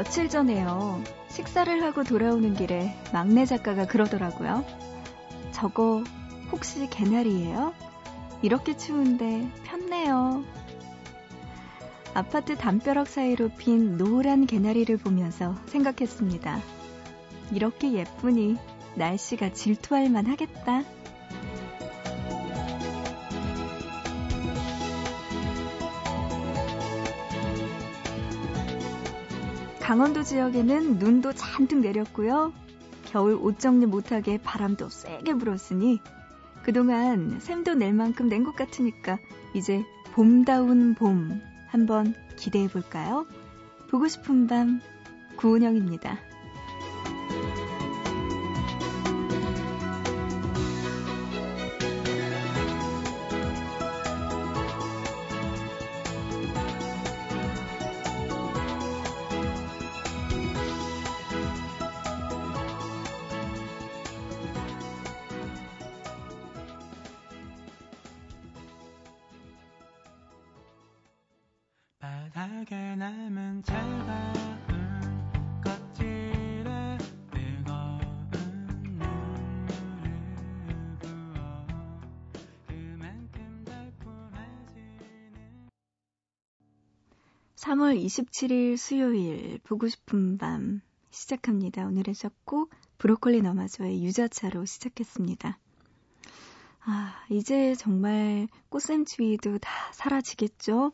며칠 전에요. 식사를 하고 돌아오는 길에 막내 작가가 그러더라고요. 저거 혹시 개나리예요? 이렇게 추운데 편네요. 아파트 담벼락 사이로 핀 노란 개나리를 보면서 생각했습니다. 이렇게 예쁘니 날씨가 질투할 만 하겠다. 강원도 지역에는 눈도 잔뜩 내렸고요. 겨울 옷 정리 못하게 바람도 세게 불었으니 그동안 샘도 낼 만큼 낸 것 같으니까 이제 봄다운 봄 한번 기대해 볼까요? 보고 싶은 밤 구은영입니다. 3월 27일 수요일 보고 싶은 밤 시작합니다. 오늘의 첫곡 브로콜리 너마저의 유자차로 시작했습니다. 아, 이제 정말 꽃샘추위도 다 사라지겠죠?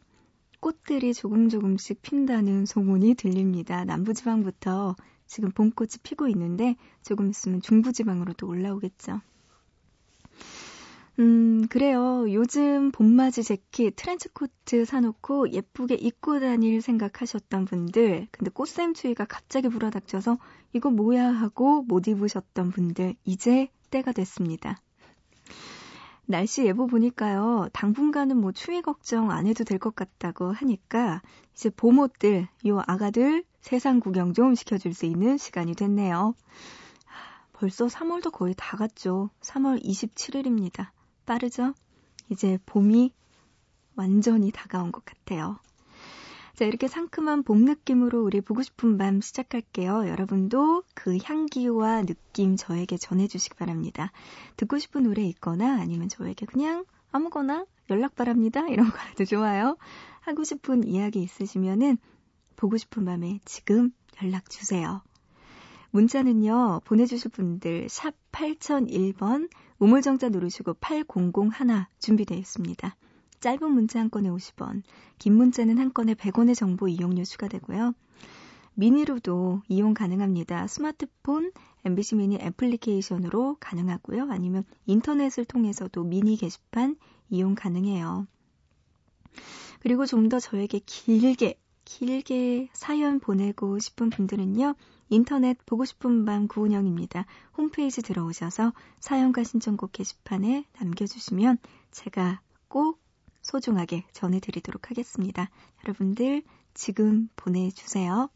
꽃들이 조금 조금씩 핀다는 소문이 들립니다. 남부지방부터 지금 봄꽃이 피고 있는데 조금 있으면 중부지방으로도 올라오겠죠. 음, 그래요. 요즘 봄맞이 재킷, 트렌치코트 사놓고 예쁘게 입고 다닐 생각하셨던 분들, 근데 꽃샘추위가 갑자기 불어닥쳐서 이거 뭐야 하고 못 입으셨던 분들, 이제 때가 됐습니다. 날씨 예보 보니까요, 당분간은 뭐 추위 걱정 안 해도 될 것 같다고 하니까, 이제 봄옷들, 요 아가들 세상 구경 좀 시켜줄 수 있는 시간이 됐네요. 벌써 3월도 거의 다 갔죠. 3월 27일입니다. 빠르죠? 이제 봄이 완전히 다가온 것 같아요. 자, 이렇게 상큼한 봄 느낌으로 우리 보고 싶은 밤 시작할게요. 여러분도 그 향기와 느낌 저에게 전해주시기 바랍니다. 듣고 싶은 노래 있거나 아니면 저에게 그냥 아무거나 연락 바랍니다. 이런 거라도 좋아요. 하고 싶은 이야기 있으시면은 보고 싶은 밤에 지금 연락 주세요. 문자는요, 보내주실 분들, 샵 8001번, 우물정자 누르시고 8001 준비되어 있습니다. 짧은 문자 한 건에 50원, 긴 문자는 한 건에 100원의 정보 이용료 추가되고요. 미니로도 이용 가능합니다. 스마트폰, MBC 미니 애플리케이션으로 가능하고요. 아니면 인터넷을 통해서도 미니 게시판 이용 가능해요. 그리고 좀 더 저에게 길게, 길게 사연 보내고 싶은 분들은요. 인터넷 보고 싶은 밤 구운영입니다. 홈페이지 들어오셔서 사연과 신청곡 게시판에 남겨주시면 제가 꼭 소중하게 전해드리도록 하겠습니다. 여러분들 지금 보내주세요.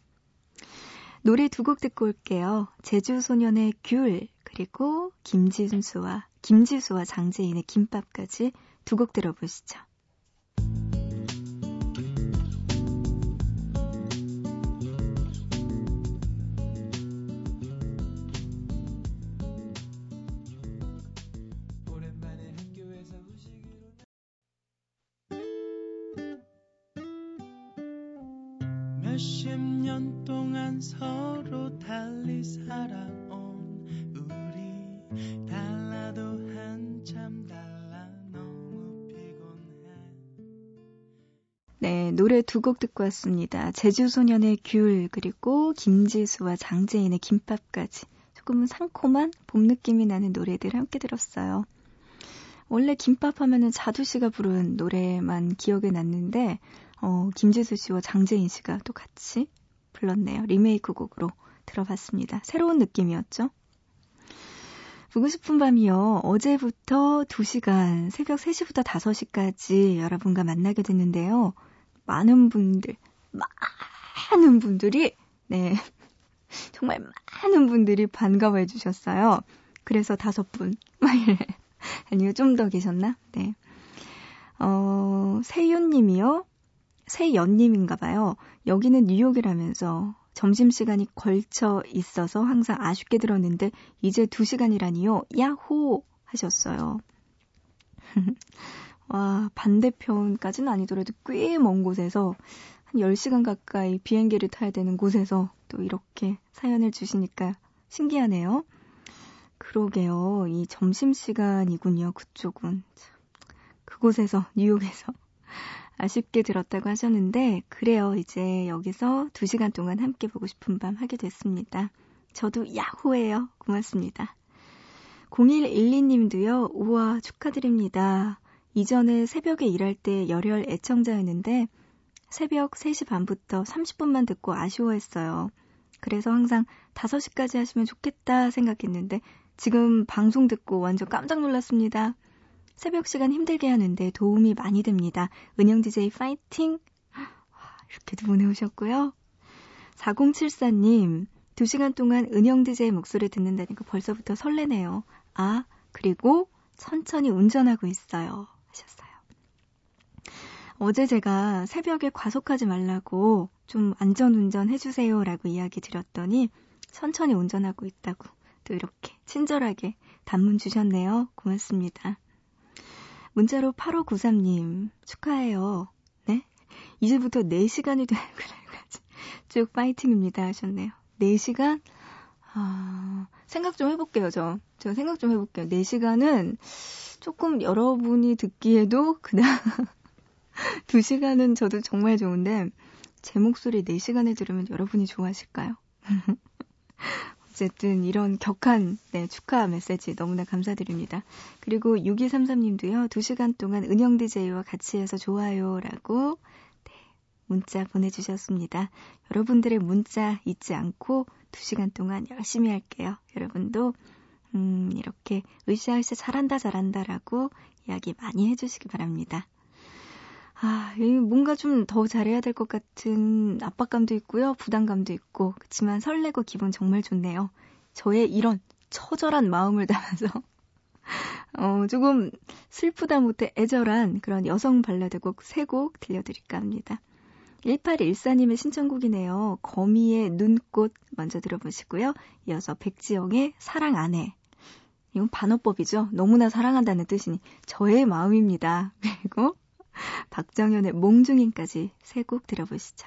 노래 두 곡 듣고 올게요. 제주 소년의 귤 그리고 김진수와 김지수와 장재인의 김밥까지 두 곡 들어보시죠. 두 곡 듣고 왔습니다. 제주소년의 귤 그리고 김지수와 장재인의 김밥까지 조금은 상콤한 봄 느낌이 나는 노래들 함께 들었어요. 원래 김밥 하면은 자두 씨가 부른 노래만 기억에 났는데 어, 김지수 씨와 장재인 씨가 또 같이 불렀네요. 리메이크 곡으로 들어봤습니다. 새로운 느낌이었죠? 보고 싶은 밤이요. 어제부터 2시간, 새벽 3시부터 5시까지 여러분과 만나게 됐는데요. 많은 분들, 많은 분들이, 네. 정말 많은 분들이 반가워해 주셨어요. 그래서 다섯 분. 아니요, 좀 더 계셨나? 네. 어, 세윤 님이요. 새연님인가 봐요. 여기는 뉴욕이라면서 점심시간이 걸쳐 있어서 항상 아쉽게 들었는데 이제 2시간이라니요. 야호! 하셨어요. 와, 반대편까지는 아니더라도 꽤 먼 곳에서 한 10시간 가까이 비행기를 타야 되는 곳에서 또 이렇게 사연을 주시니까 신기하네요. 그러게요. 이 점심시간이군요. 그쪽은. 그곳에서, 뉴욕에서. 아쉽게 들었다고 하셨는데, 그래요. 이제 여기서 2시간 동안 함께 보고 싶은 밤 하게 됐습니다. 저도 야호예요. 고맙습니다. 0112님도요, 우와, 축하드립니다. 이전에 새벽에 일할 때 열혈 애청자였는데, 새벽 3시 반부터 30분만 듣고 아쉬워했어요. 그래서 항상 5시까지 하시면 좋겠다 생각했는데, 지금 방송 듣고 완전 깜짝 놀랐습니다. 새벽 시간 힘들게 하는데 도움이 많이 됩니다. 은영 DJ 파이팅! 이렇게도 보내오셨고요. 4074님, 2시간 동안 은영 DJ 목소리 듣는다니까 벌써부터 설레네요. 아, 그리고 천천히 운전하고 있어요. 하셨어요. 어제 제가 새벽에 과속하지 말라고 좀 안전 운전 해주세요 라고 이야기 드렸더니 천천히 운전하고 있다고 또 이렇게 친절하게 단문 주셨네요. 고맙습니다. 문자로 8593님, 축하해요. 네? 이제부터 4시간이 되는 그날까지 쭉 파이팅입니다 하셨네요. 4시간? 아, 생각 좀 해볼게요, 저. 저 생각 좀 해볼게요. 4시간은 조금 여러분이 듣기에도 그냥 2시간은 저도 정말 좋은데, 제 목소리 4시간에 들으면 여러분이 좋아하실까요? 어쨌든 이런 격한 네, 축하 메시지 너무나 감사드립니다. 그리고 6233님도요. 2시간 동안 은영 DJ와 같이 해서 좋아요라고 네, 문자 보내주셨습니다. 여러분들의 문자 잊지 않고 2시간 동안 열심히 할게요. 여러분도 음, 이렇게 으쌰으쌰 잘한다 잘한다라고 이야기 많이 해주시기 바랍니다. 아, 뭔가 좀 더 잘해야 될 것 같은 압박감도 있고요. 부담감도 있고. 그렇지만 설레고 기분 정말 좋네요. 저의 이런 처절한 마음을 담아서 어, 조금 슬프다 못해 애절한 그런 여성 발라드곡 세곡 들려드릴까 합니다. 1814님의 신청곡이네요. 거미의 눈꽃 먼저 들어보시고요. 이어서 백지영의 사랑 안해. 이건 반어법이죠. 너무나 사랑한다는 뜻이니 저의 마음입니다. 그리고 박정현의 몽중인까지 세 곡 들어보시죠.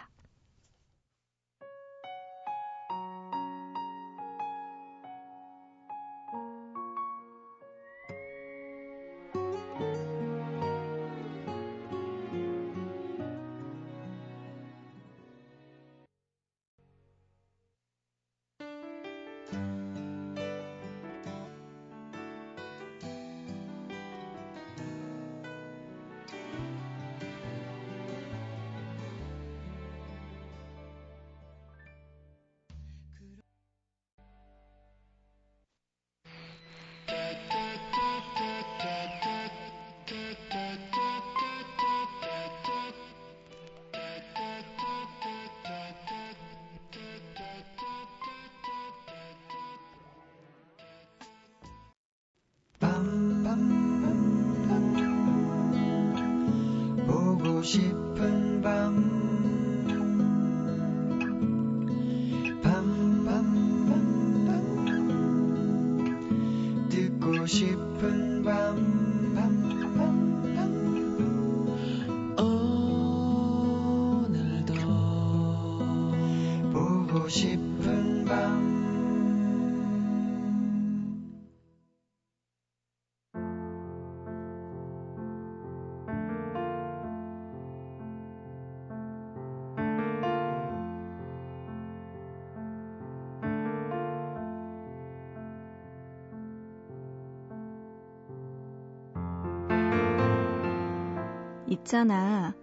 있잖아.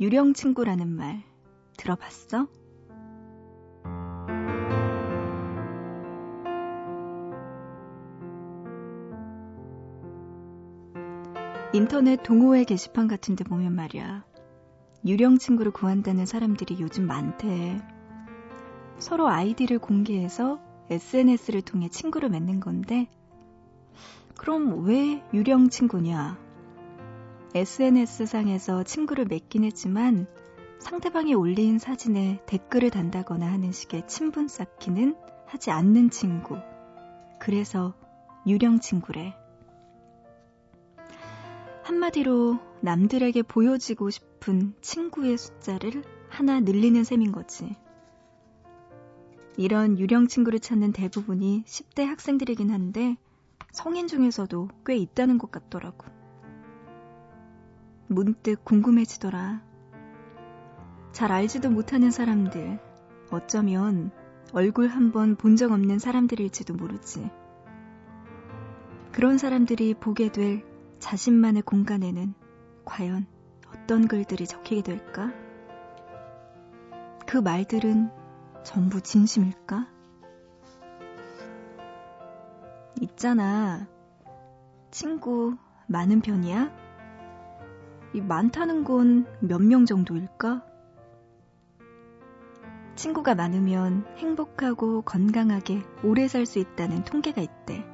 유령 친구라는 말 들어봤어? 인터넷 동호회 게시판 같은 데 보면 말이야. 유령 친구를 구한다는 사람들이 요즘 많대. 서로 아이디를 공개해서 SNS를 통해 친구를 맺는 건데, 그럼 왜 유령 친구냐? SNS상에서 친구를 맺긴 했지만 상대방이 올린 사진에 댓글을 단다거나 하는 식의 친분 쌓기는 하지 않는 친구. 그래서 유령 친구래. 한마디로 남들에게 보여지고 싶은 친구의 숫자를 하나 늘리는 셈인 거지. 이런 유령 친구를 찾는 대부분이 10대 학생들이긴 한데 성인 중에서도 꽤 있다는 것 같더라고. 문득 궁금해지더라. 잘 알지도 못하는 사람들, 어쩌면 얼굴 한번 본 적 없는 사람들일지도 모르지. 그런 사람들이 보게 될 자신만의 공간에는 과연 어떤 글들이 적히게 될까? 그 말들은 전부 진심일까? 있잖아. 친구 많은 편이야? 이 많다는 건 몇 명 정도일까? 친구가 많으면 행복하고 건강하게 오래 살 수 있다는 통계가 있대.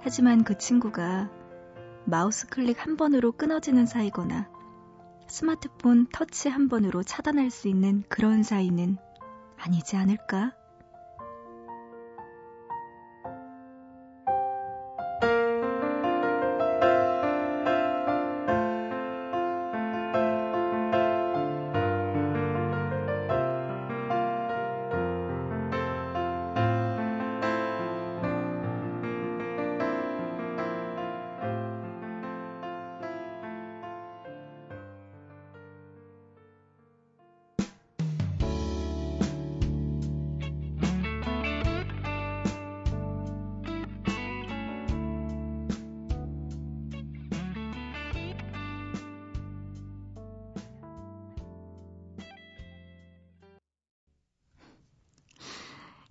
하지만 그 친구가 마우스 클릭 한 번으로 끊어지는 사이거나 스마트폰 터치 한 번으로 차단할 수 있는 그런 사이는 아니지 않을까?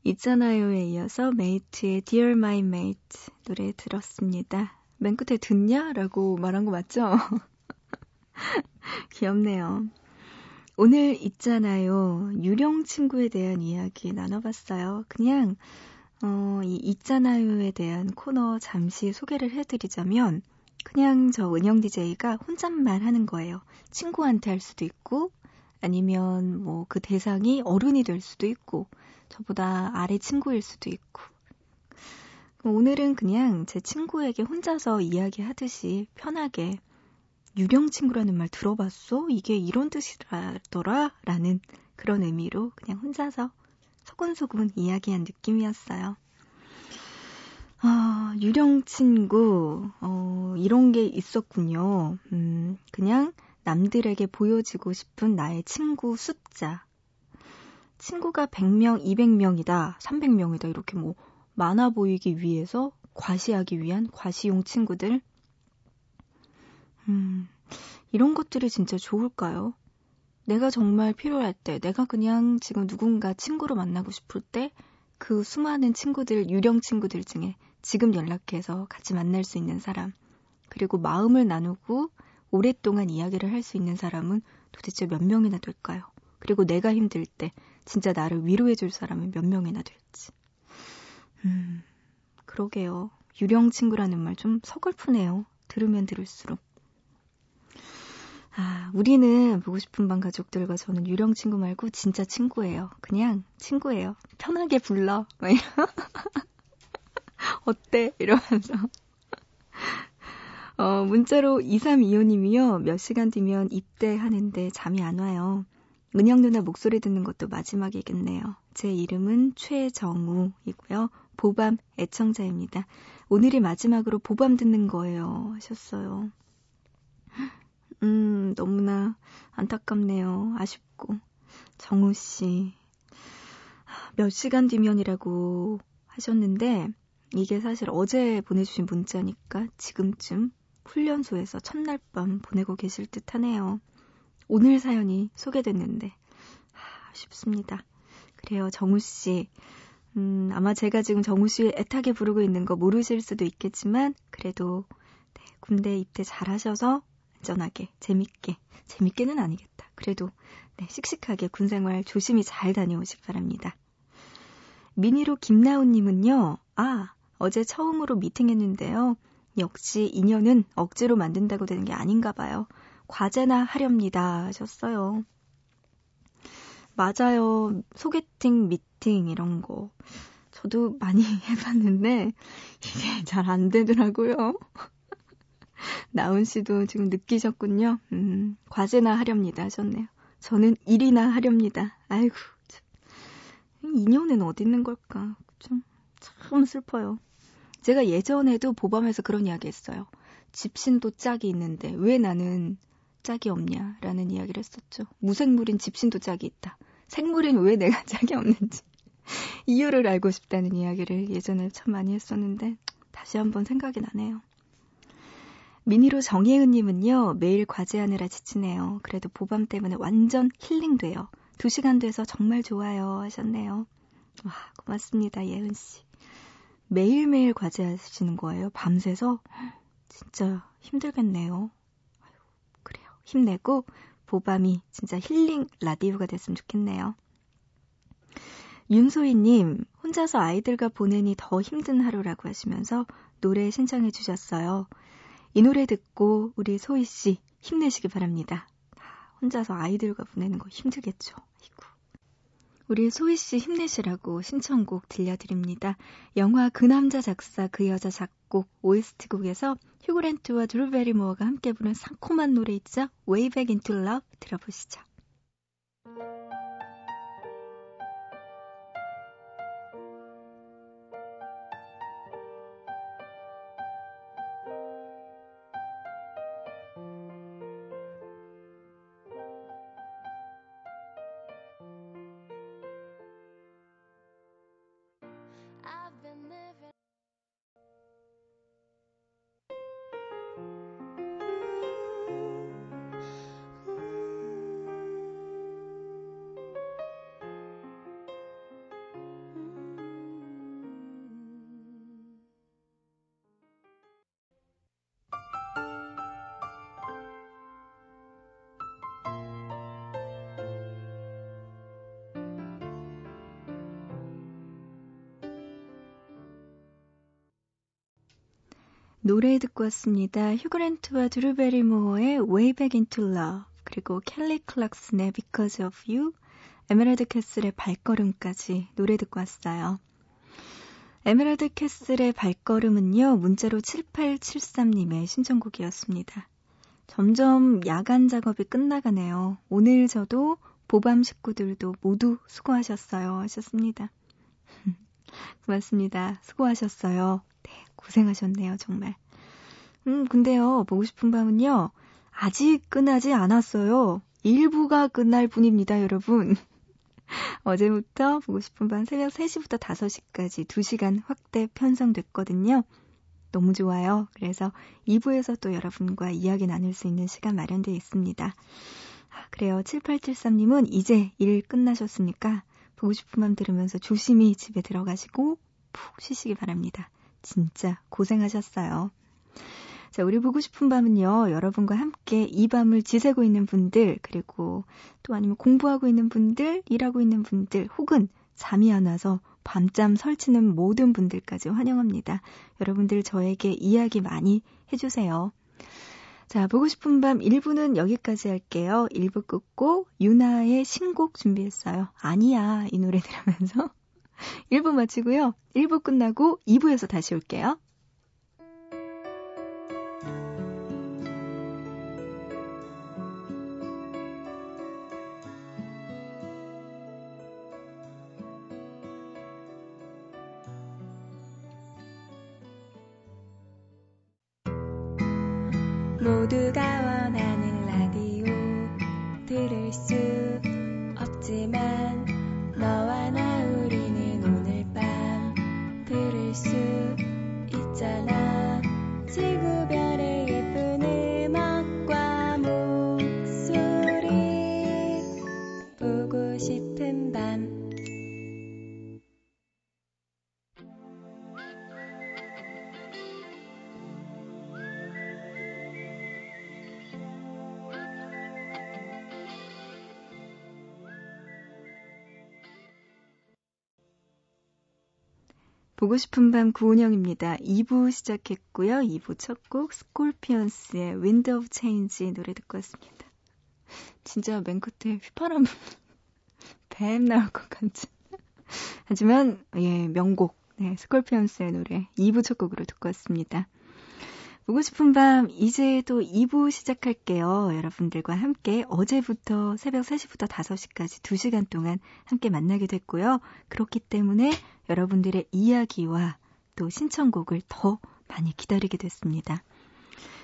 있잖아요에 이어서 메이트의 Dear My Mate 노래 들었습니다. 맨 끝에 듣냐? 라고 말한 거 맞죠? 귀엽네요. 오늘 있잖아요. 유령 친구에 대한 이야기 나눠봤어요. 그냥, 어, 이 있잖아요에 대한 코너 잠시 소개를 해드리자면, 그냥 저 은영 DJ가 혼잣말 하는 거예요. 친구한테 할 수도 있고, 아니면 뭐 그 대상이 어른이 될 수도 있고, 저보다 아래 친구일 수도 있고. 오늘은 그냥 제 친구에게 혼자서 이야기하듯이 편하게 유령 친구라는 말 들어봤어? 이게 이런 뜻이더라? 라는 그런 의미로 그냥 혼자서 소근소근 이야기한 느낌이었어요. 아, 유령 친구, 어, 이런 게 있었군요. 음, 그냥 남들에게 보여지고 싶은 나의 친구 숫자. 친구가 100명, 200명이다, 300명이다, 이렇게 뭐, 많아 보이기 위해서 과시하기 위한 과시용 친구들. 음, 이런 것들이 진짜 좋을까요? 내가 정말 필요할 때, 내가 그냥 지금 누군가 친구로 만나고 싶을 때, 그 수많은 친구들, 유령 친구들 중에 지금 연락해서 같이 만날 수 있는 사람, 그리고 마음을 나누고 오랫동안 이야기를 할 수 있는 사람은 도대체 몇 명이나 될까요? 그리고 내가 힘들 때 진짜 나를 위로해 줄 사람은 몇 명이나 될지. 음, 그러게요. 유령 친구라는 말 좀 서글프네요. 들으면 들을수록. 아, 우리는 보고 싶은 방 가족들과 저는 유령 친구 말고 진짜 친구예요. 그냥 친구예요. 편하게 불러. 막 이러. 어때? 이러면서. 어, 문자로 2325님이요. 몇 시간 뒤면 입대하는데 잠이 안 와요. 은영 누나 목소리 듣는 것도 마지막이겠네요. 제 이름은 최정우이고요. 보밤 애청자입니다. 오늘이 마지막으로 보밤 듣는 거예요. 하셨어요. 음, 너무나 안타깝네요. 아쉽고. 정우 씨. 몇 시간 뒤면이라고 하셨는데, 이게 사실 어제 보내주신 문자니까 지금쯤 훈련소에서 첫날 밤 보내고 계실 듯 하네요. 오늘 사연이 소개됐는데 하, 아쉽습니다. 그래요, 정우 씨. 음, 아마 제가 지금 정우 씨 애타게 부르고 있는 거 모르실 수도 있겠지만 그래도 네, 군대 입대 잘하셔서 안전하게 재밌게 재밌게는 아니겠다. 그래도 네, 씩씩하게 군 생활 조심히 잘 다녀오시기 바랍니다. 미니로 김나우님은요. 아 어제 처음으로 미팅했는데요. 역시 인연은 억지로 만든다고 되는 게 아닌가 봐요. 과제나 하렵니다. 하셨어요. 맞아요. 소개팅, 미팅, 이런 거. 저도 많이 해봤는데, 이게 잘 안 되더라고요. 나훈 씨도 지금 느끼셨군요. 음, 과제나 하렵니다. 하셨네요. 저는 일이나 하렵니다. 아이고, 참. 인연은 어디 있는 걸까? 좀, 참 슬퍼요. 제가 예전에도 보밤에서 그런 이야기 했어요. 집신도 짝이 있는데 왜 나는 짝이 없냐 라는 이야기를 했었죠. 무생물인 집신도 짝이 있다. 생물인 왜 내가 짝이 없는지 이유를 알고 싶다는 이야기를 예전에 참 많이 했었는데 다시 한번 생각이 나네요. 미니로 정혜은님은요, 매일 과제하느라 지치네요. 그래도 보밤 때문에 완전 힐링돼요. 두 시간 돼서 정말 좋아요. 하셨네요. 와, 고맙습니다, 예은씨. 매일매일 과제하시는 거예요? 밤새서? 진짜 힘들겠네요. 힘내고 보밤이 진짜 힐링 라디오가 됐으면 좋겠네요. 윤소희님, 혼자서 아이들과 보내니 더 힘든 하루라고 하시면서 노래 신청해 주셨어요. 이 노래 듣고 우리 소희씨 힘내시기 바랍니다. 혼자서 아이들과 보내는 거 힘들겠죠. 아이고. 우리 소희 씨 힘내시라고 신청곡 들려드립니다. 영화 그 남자 작사 그 여자 작 곡 OST곡에서 휴그랜트와 드루 베리모어가 함께 부른 상콤한 노래 있죠? Way Back Into Love 들어보시죠. 노래 듣고 왔습니다. 휴그랜트와 드루베리모어의 Way Back Into Love 그리고 켈리 클락슨의 Because of You 에메랄드 캐슬의 발걸음까지 노래 듣고 왔어요. 에메랄드 캐슬의 발걸음은요, 문자로 7873님의 신청곡이었습니다. 점점 야간 작업이 끝나가네요. 오늘 저도 보밤 식구들도 모두 수고하셨어요. 하셨습니다. 고맙습니다. 수고하셨어요. 네, 고생하셨네요, 정말. 음, 근데요, 보고 싶은 밤은요, 아직 끝나지 않았어요. 일부가 끝날 뿐입니다, 여러분. 어제부터 보고 싶은 밤 새벽 3시부터 5시까지 2시간 확대 편성됐거든요. 너무 좋아요. 그래서 2부에서 또 여러분과 이야기 나눌 수 있는 시간 마련되어 있습니다. 아, 그래요. 7873님은 이제 일 끝나셨으니까 보고 싶은 밤 들으면서 조심히 집에 들어가시고 푹 쉬시기 바랍니다. 진짜 고생하셨어요. 자, 우리 보고 싶은 밤은요, 여러분과 함께 이 밤을 지새고 있는 분들, 그리고 또 아니면 공부하고 있는 분들, 일하고 있는 분들, 혹은 잠이 안 와서 밤잠 설치는 모든 분들까지 환영합니다. 여러분들 저에게 이야기 많이 해주세요. 자, 보고 싶은 밤 1부는 여기까지 할게요. 1부 끝곡 유나의 신곡 준비했어요. 아니야, 이 노래 들으면서 1부 마치고요. 1부 끝나고 2부에서 다시 올게요. 보고 싶은 밤 구은영입니다. 2부 시작했고요. 2부 첫 곡 스콜피언스의 Wind of Change 노래 듣고 왔습니다. 진짜 맨 끝에 휘파람 뱀 나올 것 같지. 하지만 예 명곡 네, 스콜피언스의 노래 2부 첫 곡으로 듣고 왔습니다. 보고 싶은 밤 이제 또 2부 시작할게요. 여러분들과 함께 어제부터 새벽 3시부터 5시까지 2시간 동안 함께 만나게 됐고요. 그렇기 때문에 여러분들의 이야기와 또 신청곡을 더 많이 기다리게 됐습니다.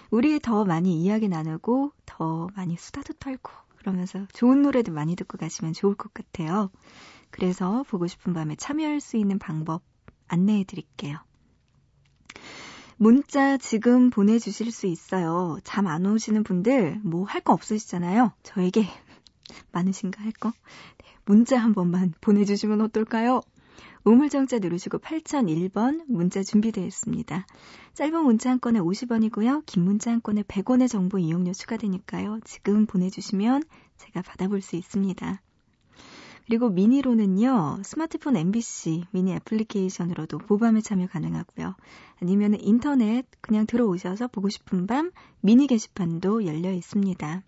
우리 더 많이 이야기 나누고 더 많이 수다도 떨고 그러면서 좋은 노래도 많이 듣고 가시면 좋을 것 같아요. 그래서 보고 싶은 밤에 참여할 수 있는 방법 안내해 드릴게요. 문자 지금 보내주실 수 있어요. 잠 안 오시는 분들 뭐 할 거 없으시잖아요. 저에게 많으신가 할 거? 네, 문자 한 번만 보내주시면 어떨까요? 우물정자 누르시고 8001번 문자 준비되어 있습니다. 짧은 문자 한 건에 50원이고요. 긴 문자 한 건에 100원의 정보 이용료 추가되니까요. 지금 보내주시면 제가 받아볼 수 있습니다. 그리고 미니로는요, 스마트폰 MBC 미니 애플리케이션으로도 보밤에 참여 가능하고요. 아니면 인터넷 그냥 들어오셔서 보고 싶은 밤 미니 게시판도 열려 있습니다.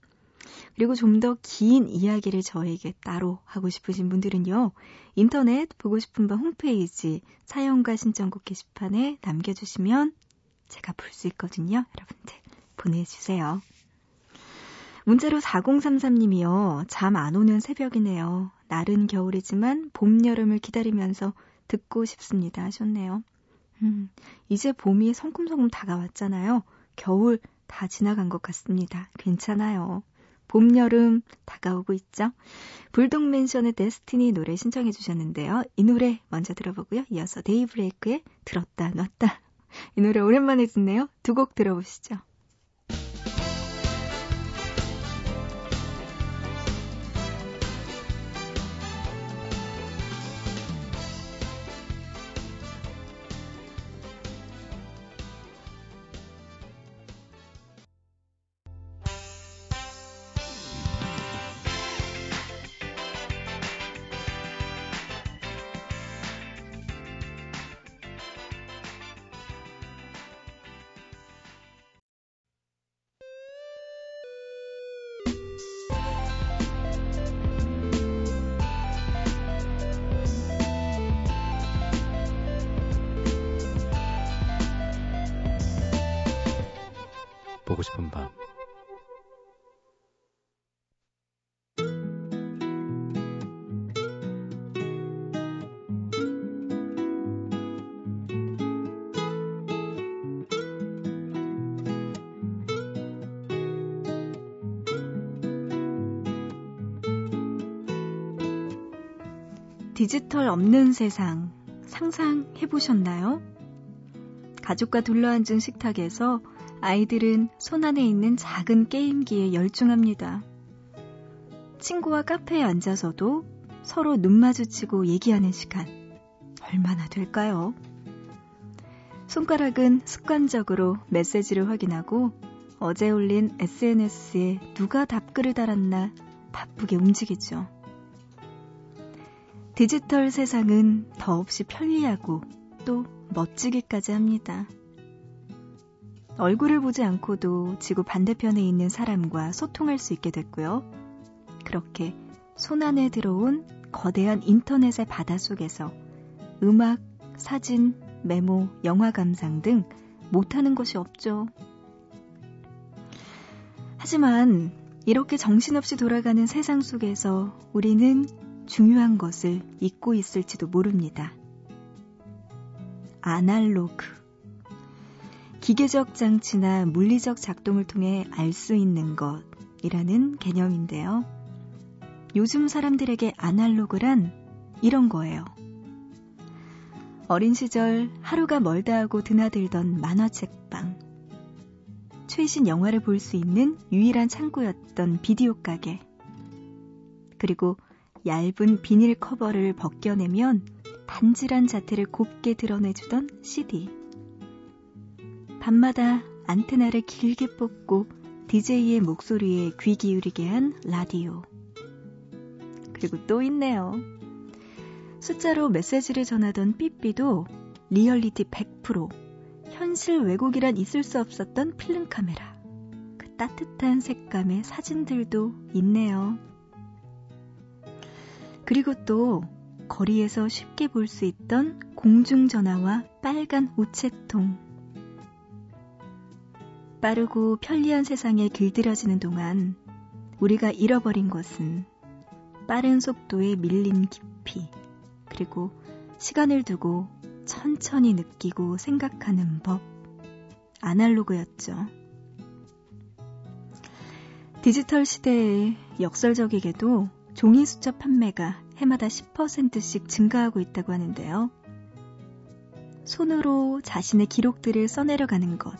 그리고 좀 더 긴 이야기를 저에게 따로 하고 싶으신 분들은요, 인터넷 보고 싶은 밤 홈페이지 사연과 신청곡 게시판에 남겨주시면 제가 볼 수 있거든요. 여러분들 보내주세요. 문자로 4033님이요. 잠 안 오는 새벽이네요. 날은 겨울이지만 봄, 여름을 기다리면서 듣고 싶습니다 하셨네요. 음, 이제 봄이 성큼성큼 다가왔잖아요. 겨울 다 지나간 것 같습니다. 괜찮아요. 봄, 여름 다가오고 있죠? 불독맨션의 데스티니 노래 신청해 주셨는데요. 이 노래 먼저 들어보고요. 이어서 데이브레이크의 들었다 놨다. 이 노래 오랜만에 듣네요. 두 곡 들어보시죠. 디지털 없는 세상 상상해 보셨나요? 가족과 둘러앉은 식탁에서 아이들은 손안에 있는 작은 게임기에 열중합니다. 친구와 카페에 앉아서도 서로 눈 마주치고 얘기하는 시간 얼마나 될까요? 손가락은 습관적으로 메시지를 확인하고 어제 올린 SNS에 누가 답글을 달았나 바쁘게 움직이죠. 디지털 세상은 더없이 편리하고 또 멋지기까지 합니다. 얼굴을 보지 않고도 지구 반대편에 있는 사람과 소통할 수 있게 됐고요. 그렇게 손안에 들어온 거대한 인터넷의 바다 속에서 음악, 사진, 메모, 영화 감상 등 못하는 것이 없죠. 하지만 이렇게 정신없이 돌아가는 세상 속에서 우리는 중요한 것을 잊고 있을지도 모릅니다. 아날로그. 기계적 장치나 물리적 작동을 통해 알 수 있는 것이라는 개념인데요. 요즘 사람들에게 아날로그란 이런 거예요. 어린 시절 하루가 멀다 하고 드나들던 만화책방. 최신 영화를 볼 수 있는 유일한 창구였던 비디오 가게. 그리고 얇은 비닐 커버를 벗겨내면 단질한 자태를 곱게 드러내주던 CD. 밤마다 안테나를 길게 뽑고 DJ의 목소리에 귀 기울이게 한 라디오. 그리고 또 있네요. 숫자로 메시지를 전하던 삐삐도 리얼리티 100%, 현실 왜곡이란 있을 수 없었던 필름 카메라. 그 따뜻한 색감의 사진들도 있네요. 그리고 또 거리에서 쉽게 볼 수 있던 공중전화와 빨간 우체통. 빠르고 편리한 세상에 길들여지는 동안 우리가 잃어버린 것은 빠른 속도에 밀린 깊이, 그리고 시간을 두고 천천히 느끼고 생각하는 법, 아날로그였죠. 디지털 시대에 역설적이게도 종이 수첩 판매가 해마다 10%씩 증가하고 있다고 하는데요. 손으로 자신의 기록들을 써내려가는 것.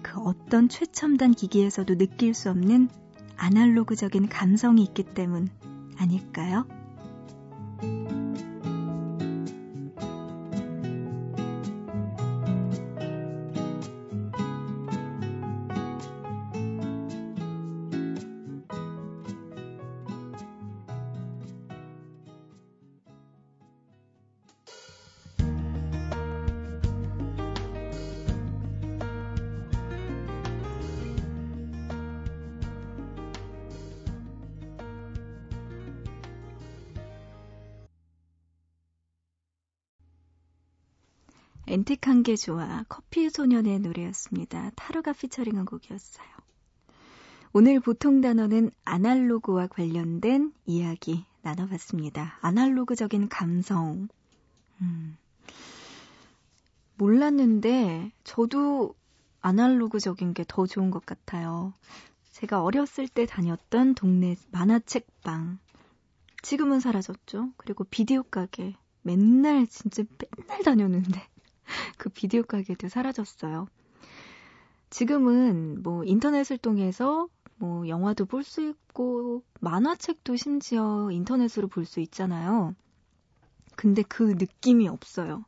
그 어떤 최첨단 기기에서도 느낄 수 없는 아날로그적인 감성이 있기 때문 아닐까요? 앤틱한 게 좋아 커피 소년의 노래였습니다. 타로가 피처링한 곡이었어요. 오늘 보통 단어는 아날로그와 관련된 이야기 나눠봤습니다. 아날로그적인 감성. 음. 몰랐는데 저도 아날로그적인 게 더 좋은 것 같아요. 제가 어렸을 때 다녔던 동네 만화책방. 지금은 사라졌죠. 그리고 비디오 가게. 맨날 진짜 맨날 다녔는데 그 비디오 가게도 사라졌어요. 지금은 뭐 인터넷을 통해서 뭐 영화도 볼 수 있고 만화책도 심지어 인터넷으로 볼 수 있잖아요. 근데 그 느낌이 없어요.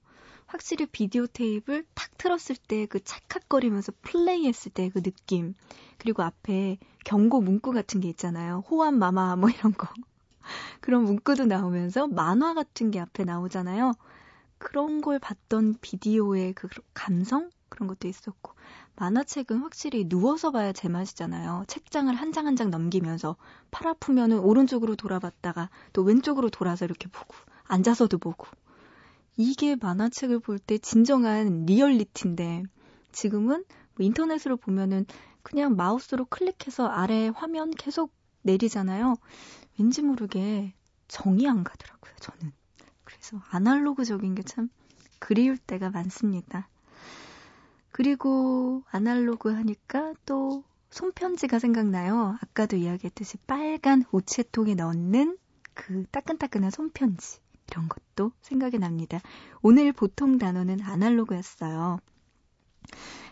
확실히 비디오 테이프를 탁 틀었을 때 그 찰칵거리면서 플레이했을 때 그 느낌. 그리고 앞에 경고 문구 같은 게 있잖아요. 호환 마마 뭐 이런 거. 그런 문구도 나오면서 만화 같은 게 앞에 나오잖아요. 그런 걸 봤던 비디오의 그 감성? 그런 것도 있었고. 만화책은 확실히 누워서 봐야 제맛이잖아요. 책장을 한 장 한 장 넘기면서 팔 아프면은 오른쪽으로 돌아봤다가 또 왼쪽으로 돌아서 이렇게 보고 앉아서도 보고 이게 만화책을 볼 때 진정한 리얼리티인데 지금은 뭐 인터넷으로 보면은 그냥 마우스로 클릭해서 아래 화면 계속 내리잖아요. 왠지 모르게 정이 안 가더라고요, 저는. 그래서 아날로그적인 게 참 그리울 때가 많습니다. 그리고 아날로그 하니까 또 손편지가 생각나요. 아까도 이야기했듯이 빨간 우체통에 넣는 그 따끈따끈한 손편지. 이런 것도 생각이 납니다. 오늘 보통 단어는 아날로그였어요.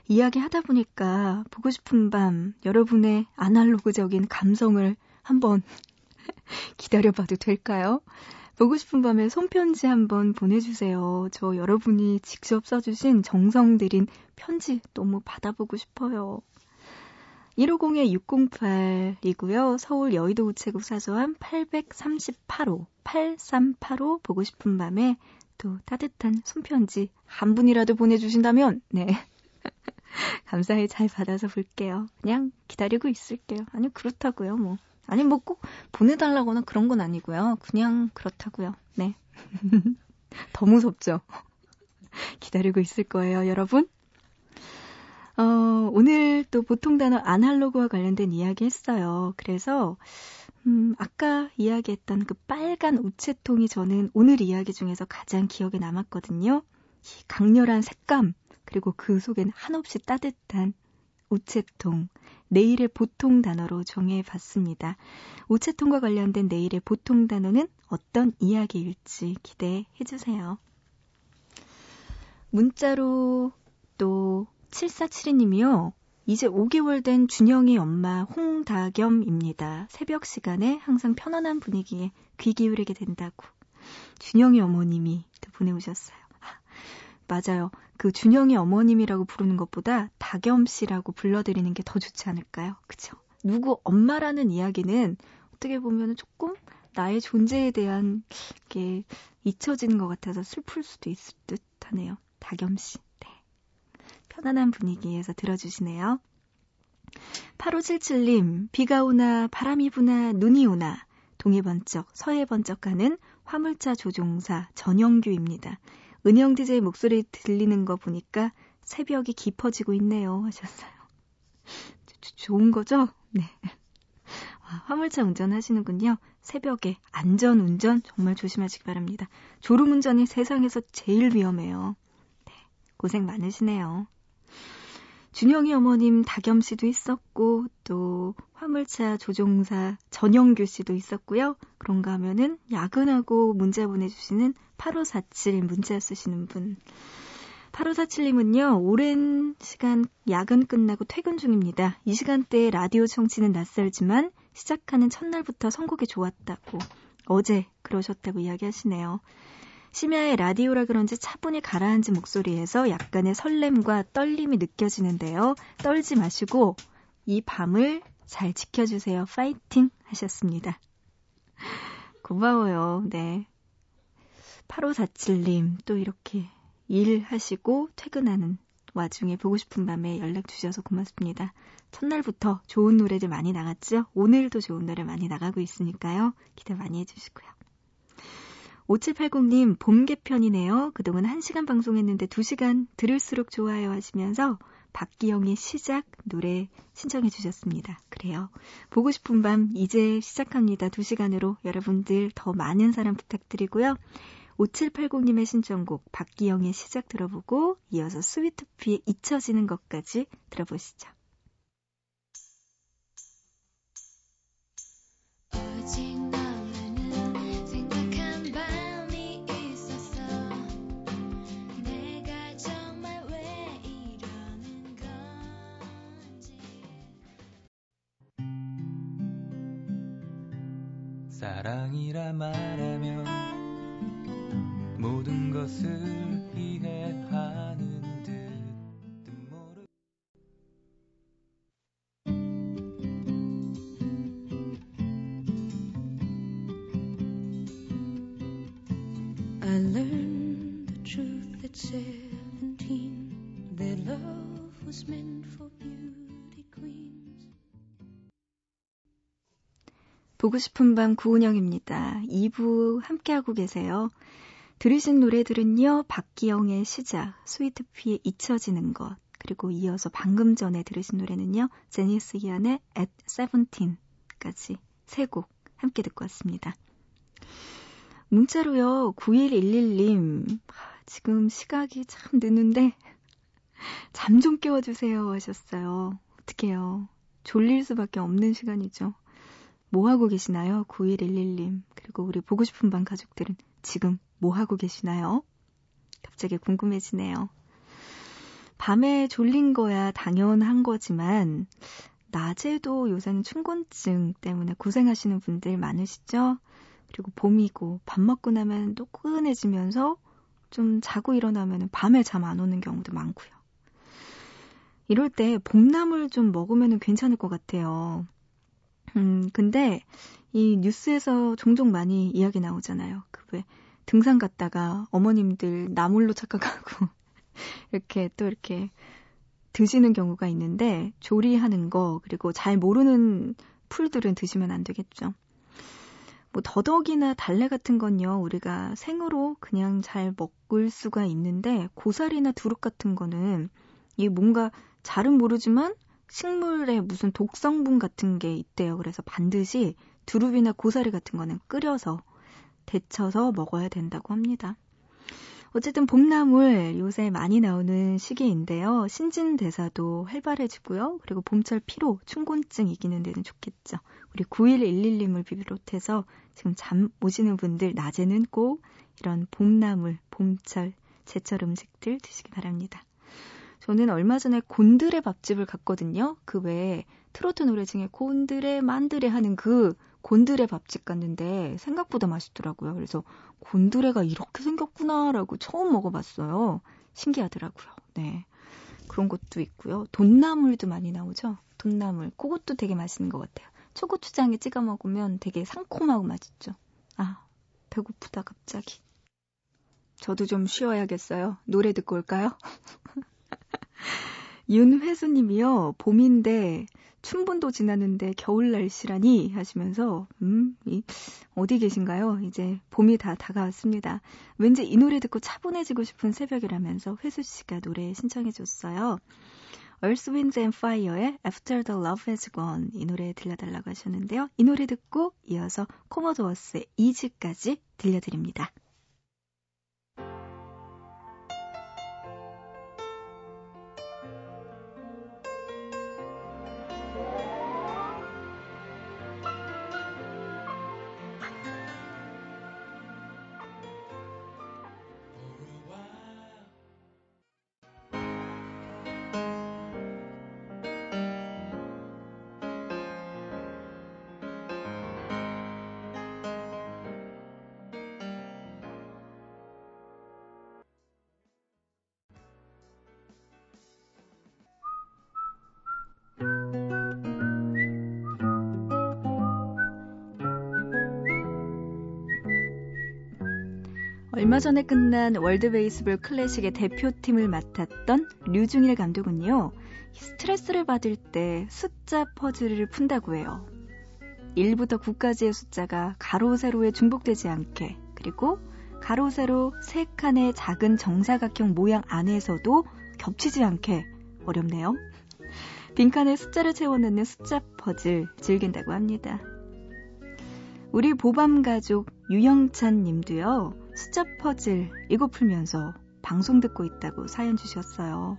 이야기 하다 보니까 보고 싶은 밤 여러분의 아날로그적인 감성을 한번 기다려봐도 될까요? 보고 싶은 밤에 손편지 한번 보내주세요. 저 여러분이 직접 써주신 정성 들인 편지 너무 받아보고 싶어요. 150-608이고요. 서울 여의도 우체국 사소함 838호 8385 보고 싶은 밤에 또 따뜻한 손편지 한 분이라도 보내주신다면 네 감사히 잘 받아서 볼게요. 그냥 기다리고 있을게요. 아니 그렇다고요 뭐. 아니 뭐 꼭 보내달라거나 그런 건 아니고요. 그냥 그렇다고요. 네. 더 무섭죠. 기다리고 있을 거예요, 여러분. 어, 오늘 또 보통 단어 아날로그와 관련된 이야기 했어요. 그래서 음, 아까 이야기했던 그 빨간 우체통이 저는 오늘 이야기 중에서 가장 기억에 남았거든요. 이 강렬한 색감, 그리고 그 속엔 한없이 따뜻한 우체통. 내일의 보통 단어로 정해 봤습니다. 우체통과 관련된 내일의 보통 단어는 어떤 이야기일지 기대해 주세요. 문자로 또 7472님이요. 이제 5개월 된 준영이 엄마 홍다겸입니다. 새벽 시간에 항상 편안한 분위기에 귀 기울이게 된다고. 준영이 어머님이 또 보내오셨어요. 맞아요. 그 준영이 어머님이라고 부르는 것보다 다겸 씨라고 불러드리는 게 더 좋지 않을까요? 그쵸? 누구 엄마라는 이야기는 어떻게 보면 조금 나의 존재에 대한 게 잊혀지는 것 같아서 슬플 수도 있을 듯. 하네요. 다겸 씨. 네. 편안한 분위기에서 들어주시네요. 8577님, 비가 오나 바람이 부나 눈이 오나 동해 번쩍 서해 번쩍 가는 화물차 조종사 전영규입니다. 은영 DJ 목소리 들리는 거 보니까 새벽이 깊어지고 있네요 하셨어요. 좋은 거죠? 네. 아, 화물차 운전하시는군요. 새벽에 안전 운전 정말 조심하시기 바랍니다. 졸음 운전이 세상에서 제일 위험해요. 네, 고생 많으시네요. 준영이 어머님 다겸 씨도 있었고 또 화물차 조종사 전영규 씨도 있었고요. 그런가 하면은 야근하고 문자 보내주시는 8547 문자 쓰시는 분. 8547님은요, 오랜 시간 야근 끝나고 퇴근 중입니다. 이 시간대에 라디오 청취는 낯설지만 시작하는 첫날부터 선곡이 좋았다고 어제 그러셨다고 이야기하시네요. 심야의 라디오라 그런지 차분히 가라앉은 목소리에서 약간의 설렘과 떨림이 느껴지는데요. 떨지 마시고 이 밤을 잘 지켜주세요. 파이팅 하셨습니다. 고마워요. 네. 8547님, 또 이렇게 일하시고 퇴근하는 와중에 보고 싶은 밤에 연락 주셔서 고맙습니다. 첫날부터 좋은 노래들 많이 나갔죠? 오늘도 좋은 노래 많이 나가고 있으니까요. 기대 많이 해주시고요. 5780님, 봄 개편이네요. 그동안 1시간 방송했는데 2시간 들을수록 좋아요 하시면서 박기영의 시작 노래 신청해 주셨습니다. 그래요. 보고 싶은 밤 이제 시작합니다. 2시간으로 여러분들 더 많은 사랑 부탁드리고요. 5780님의 신청곡 박기영의 시작 들어보고 이어서 스위트피의 잊혀지는 것까지 들어보시죠. 사랑이라 말하면 모든 것을 이해하는 듯 모르 I learned the truth at 17 that love was meant for beauty queens 보고 싶은 밤 구은영입니다. 2부 함께하고 계세요. 들으신 노래들은요, 박기영의 시작, 스위트피의 잊혀지는 것, 그리고 이어서 방금 전에 들으신 노래는요, 제니스 이안의 At Seventeen까지 세 곡 함께 듣고 왔습니다. 문자로요, 9111님, 지금 시각이 참 늦는데, 잠 좀 깨워주세요 하셨어요. 어떡해요. 졸릴 수밖에 없는 시간이죠. 뭐 하고 계시나요? 9111님. 그리고 우리 보고 싶은 방 가족들은 지금 뭐 하고 계시나요? 갑자기 궁금해지네요. 밤에 졸린 거야 당연한 거지만, 낮에도 요새는 춘곤증 때문에 고생하시는 분들 많으시죠? 그리고 봄이고 밥 먹고 나면 노끈해지면서 좀 자고 일어나면 밤에 잠 안 오는 경우도 많고요. 이럴 때 봄나물 좀 먹으면 괜찮을 것 같아요. 음, 근데 이 뉴스에서 종종 많이 이야기 나오잖아요. 그 왜 등산 갔다가 어머님들 나물로 착각하고 이렇게 또 이렇게 드시는 경우가 있는데 조리하는 거 그리고 잘 모르는 풀들은 드시면 안 되겠죠. 뭐 더덕이나 달래 같은 건요 우리가 생으로 그냥 잘 먹을 수가 있는데 고사리나 두릅 같은 거는 이 뭔가 잘은 모르지만 식물에 무슨 독성분 같은 게 있대요. 그래서 반드시 두릅이나 고사리 같은 거는 끓여서 데쳐서 먹어야 된다고 합니다. 어쨌든 봄나물 요새 많이 나오는 시기인데요. 신진대사도 활발해지고요. 그리고 봄철 피로, 춘곤증 이기는 데는 좋겠죠. 우리 9111님을 비롯해서 지금 잠 오시는 분들 낮에는 꼭 이런 봄나물, 봄철, 제철 음식들 드시기 바랍니다. 저는 얼마 전에 곤드레 밥집을 갔거든요. 그 외에 트로트 노래 중에 곤드레, 만드레 하는 그 곤드레 밥집 갔는데 생각보다 맛있더라고요. 그래서 곤드레가 이렇게 생겼구나라고 처음 먹어봤어요. 신기하더라고요. 네. 그런 것도 있고요. 돈나물도 많이 나오죠. 돈나물. 그것도 되게 맛있는 것 같아요. 초고추장에 찍어 먹으면 되게 상콤하고 맛있죠. 아, 배고프다 갑자기. 저도 좀 쉬어야겠어요. 노래 듣고 올까요? 윤회수님이요, 봄인데, 춘분도 지났는데 겨울 날씨라니 하시면서, 음, 이, 어디 계신가요? 이제 봄이 다 다가왔습니다. 왠지 이 노래 듣고 차분해지고 싶은 새벽이라면서 회수 씨가 노래 신청해줬어요. Earth, Wind and Fire의 After the Love Has Gone 이 노래 들려달라고 하셨는데요. 이 노래 듣고 이어서 코모도어스의 이즈까지 들려드립니다. 얼마 전에 끝난 월드 베이스볼 클래식의 대표팀을 맡았던 류중일 감독은요, 스트레스를 받을 때 숫자 퍼즐을 푼다고 해요. 1부터 9까지의 숫자가 가로, 세로에 중복되지 않게, 그리고 가로, 세로 3칸의 작은 정사각형 모양 안에서도 겹치지 않게 어렵네요. 빈칸에 숫자를 채워넣는 숫자 퍼즐 즐긴다고 합니다. 우리 보밤 가족 유영찬 님도요, 숫자 퍼즐 이거 풀면서 방송 듣고 있다고 사연 주셨어요.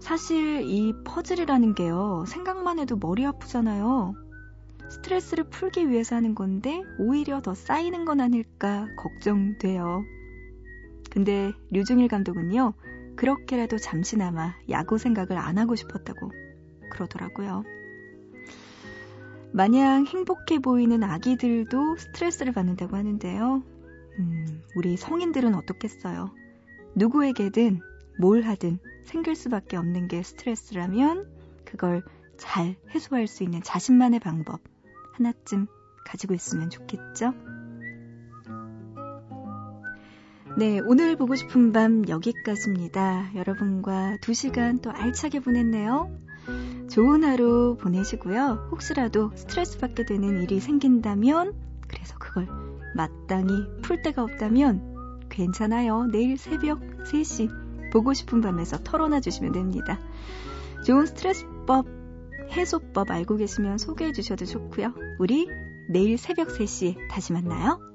사실 이 퍼즐이라는 게요, 생각만 해도 머리 아프잖아요. 스트레스를 풀기 위해서 하는 건데, 오히려 더 쌓이는 건 아닐까 걱정돼요. 근데 류중일 감독은요, 그렇게라도 잠시나마 야구 생각을 안 하고 싶었다고 그러더라고요. 마냥 행복해 보이는 아기들도 스트레스를 받는다고 하는데요. 음, 우리 성인들은 어떻겠어요? 누구에게든 뭘 하든 생길 수밖에 없는 게 스트레스라면 그걸 잘 해소할 수 있는 자신만의 방법 하나쯤 가지고 있으면 좋겠죠? 네, 오늘 보고 싶은 밤 여기까지입니다. 여러분과 두 시간 또 알차게 보냈네요. 좋은 하루 보내시고요. 혹시라도 스트레스 받게 되는 일이 생긴다면, 그래서 그걸 마땅히 풀 데가 없다면 괜찮아요. 내일 새벽 3시 보고 싶은 밤에서 털어놔 주시면 됩니다. 좋은 스트레스법, 해소법 알고 계시면 소개해 주셔도 좋고요. 우리 내일 새벽 3시에 다시 만나요.